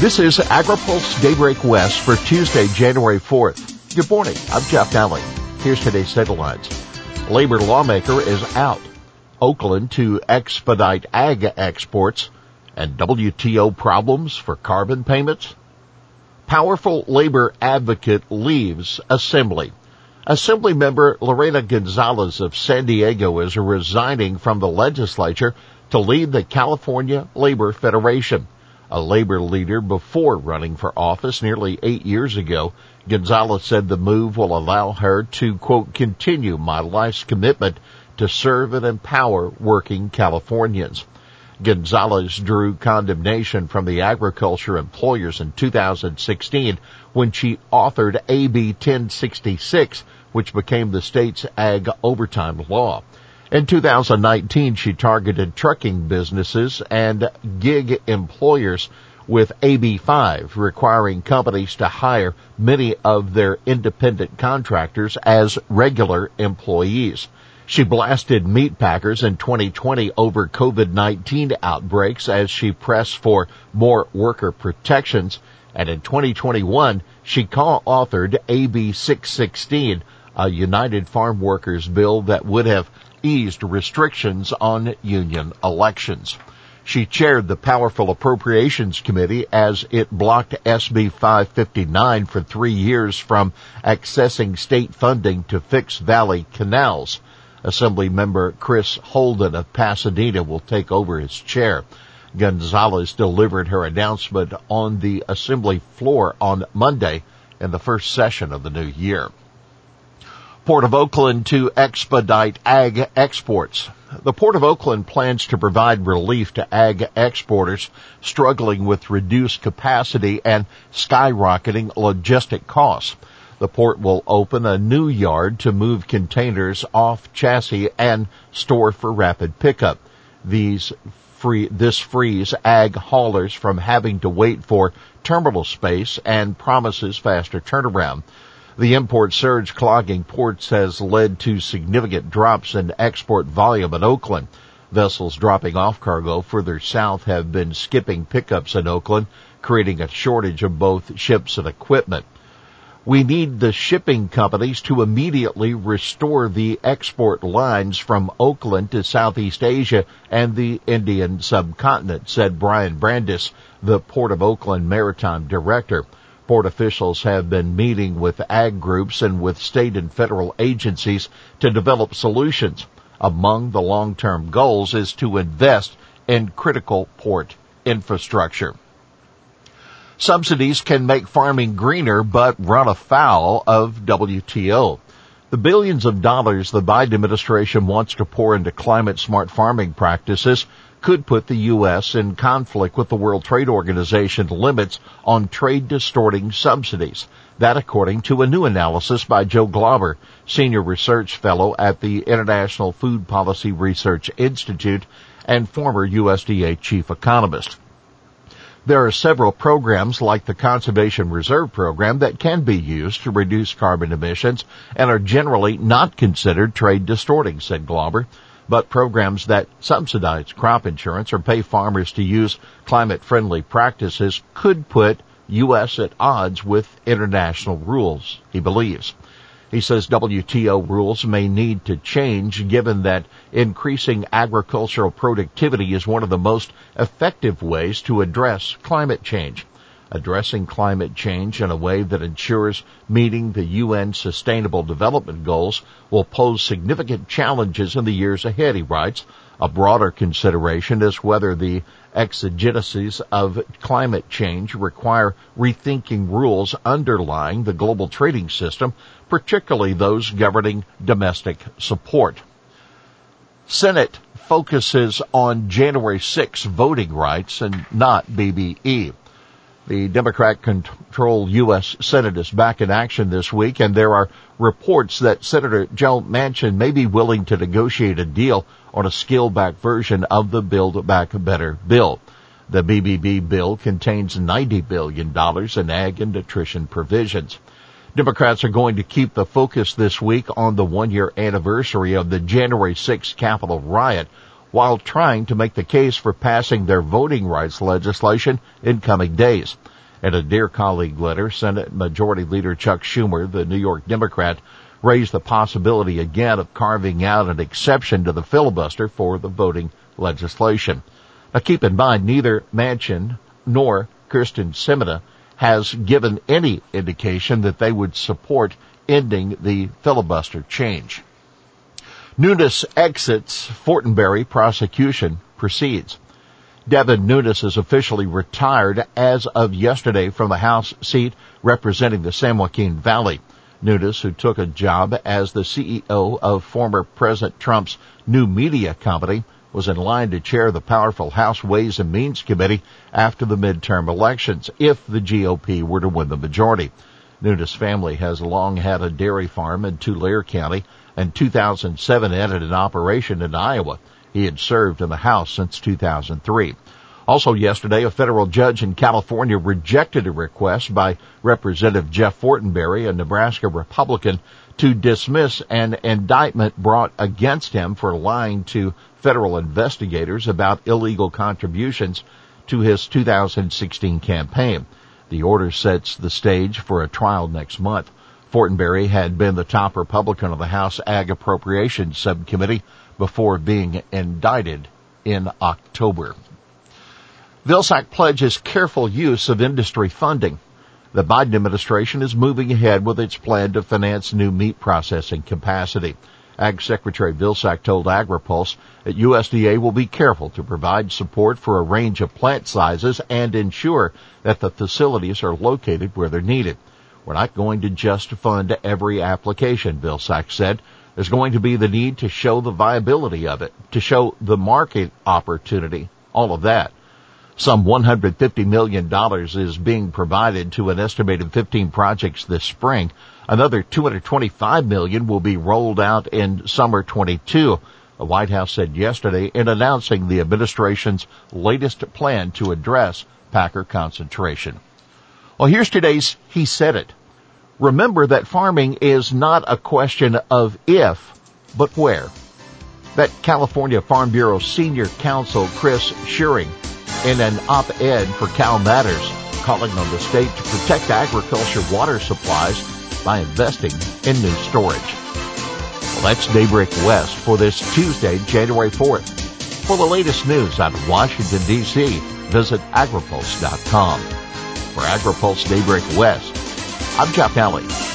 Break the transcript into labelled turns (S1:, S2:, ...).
S1: This is AgriPulse Daybreak West for Tuesday, January 4th. Good morning. I'm Jeff Daly. Here's today's headlines. Labor lawmaker is out. Oakland to expedite ag exports and WTO problems for carbon payments. Powerful labor advocate leaves Assembly. Assembly member Lorena Gonzalez of San Diego is resigning from the legislature to lead the California Labor Federation. A labor leader before running for office nearly eight years ago, Gonzalez said the move will allow her to, quote, continue my life's commitment to serve and empower working Californians. Gonzalez drew condemnation from the agriculture employers in 2016 when she authored AB 1066, which became the state's ag overtime law. In 2019, she targeted trucking businesses and gig employers with AB5 requiring companies to hire many of their independent contractors as regular employees. She blasted meat packers in 2020 over COVID-19 outbreaks as she pressed for more worker protections. And in 2021, she co-authored AB 616, a United Farm Workers bill that would have eased restrictions on union elections. She chaired the powerful appropriations committee as it blocked SB 559 for three years from accessing state funding to fix valley canals. Assembly member Chris Holden of Pasadena will take over his chair. Gonzalez delivered her announcement on the assembly floor on Monday in the first session of the new year. Port of Oakland to expedite ag exports. The Port of Oakland plans to provide relief to ag exporters struggling with reduced capacity and skyrocketing logistic costs. The port will open a new yard to move containers off chassis and store for rapid pickup. These free, this frees ag haulers from having to wait for terminal space and promises faster turnaround. The import surge clogging ports has led to significant drops in export volume in Oakland. Vessels dropping off cargo further south have been skipping pickups in Oakland, creating a shortage of both ships and equipment. We need the shipping companies to immediately restore the export lines from Oakland to Southeast Asia and the Indian subcontinent, said Bryan Brandes, the Port of Oakland Maritime Director. Port officials have been meeting with ag groups and with state and federal agencies to develop solutions. Among the long-term goals is to invest in critical port infrastructure. Subsidies can make farming greener but run afoul of WTO. The billions of dollars the Biden administration wants to pour into climate smart farming practices could put the U.S. in conflict with the World Trade Organization limits on trade distorting subsidies. That according to a new analysis by Joe Glauber, senior research fellow at the International Food Policy Research Institute and former USDA chief economist. There are several programs like the Conservation Reserve Program that can be used to reduce carbon emissions and are generally not considered trade distorting, said Glauber. But programs that subsidize crop insurance or pay farmers to use climate friendly practices could put U.S. at odds with international rules, he believes. He says WTO rules may need to change given that increasing agricultural productivity is one of the most effective ways to address climate change. Addressing climate change in a way that ensures meeting the UN Sustainable Development Goals will pose significant challenges in the years ahead, he writes. A broader consideration is whether the exigencies of climate change require rethinking rules underlying the global trading system, particularly those governing domestic support. Senate focuses on January 6 voting rights and not BBB. The Democrat controlled U.S. Senate is back in action this week, and there are reports that Senator Joe Manchin may be willing to negotiate a deal on a scaled back version of the Build Back Better bill. The BBB bill contains $90 billion in ag and nutrition provisions. Democrats are going to keep the focus this week on the one year anniversary of the January 6th Capitol riot while trying to make the case for passing their voting rights legislation in coming days. In a Dear Colleague letter, Senate Majority Leader Chuck Schumer, the New York Democrat, raised the possibility again of carving out an exception to the filibuster for the voting legislation. Now keep in mind, neither Manchin nor Kyrsten Sinema has given any indication that they would support ending the filibuster change. Nunes exits Fortenberry prosecution proceeds. Devin Nunes is officially retired as of yesterday from the House seat representing the San Joaquin Valley. Nunes, who took a job as the CEO of former President Trump's new media company, was in line to chair the powerful House Ways and Means Committee after the midterm elections if the GOP were to win the majority. Nunes' family has long had a dairy farm in Tulare County and 2007 entered an operation in Iowa. He had served in the House since 2003. Also yesterday, a federal judge in California rejected a request by Representative Jeff Fortenberry, a Nebraska Republican, to dismiss an indictment brought against him for lying to federal investigators about illegal contributions to his 2016 campaign. The order sets the stage for a trial next month. Fortenberry had been the top Republican of the House Ag Appropriations Subcommittee before being indicted in October. Vilsack pledges careful use of industry funding. The Biden administration is moving ahead with its plan to finance new meat processing capacity. Ag Secretary Vilsack told AgriPulse that USDA will be careful to provide support for a range of plant sizes and ensure that the facilities are located where they're needed. We're not going to just fund every application, Vilsack said. There's going to be the need to show the viability of it, to show the market opportunity, all of that. Some $150 million is being provided to an estimated 15 projects this spring. Another 225 million will be rolled out in summer 22. The White House said yesterday in announcing the administration's latest plan to address Packer concentration. Well, here's today's He Said It. Remember that farming is not a question of if, but where. That California Farm Bureau Senior Counsel Chris Scheuring in an op-ed for Cal Matters, calling on the state to protect agriculture water supplies by investing in new storage. Well, that's Daybreak West for this Tuesday, January 4th. For the latest news of Washington, D.C., visit agripulse.com. For AgriPulse Daybreak West, I'm Jeff Daly.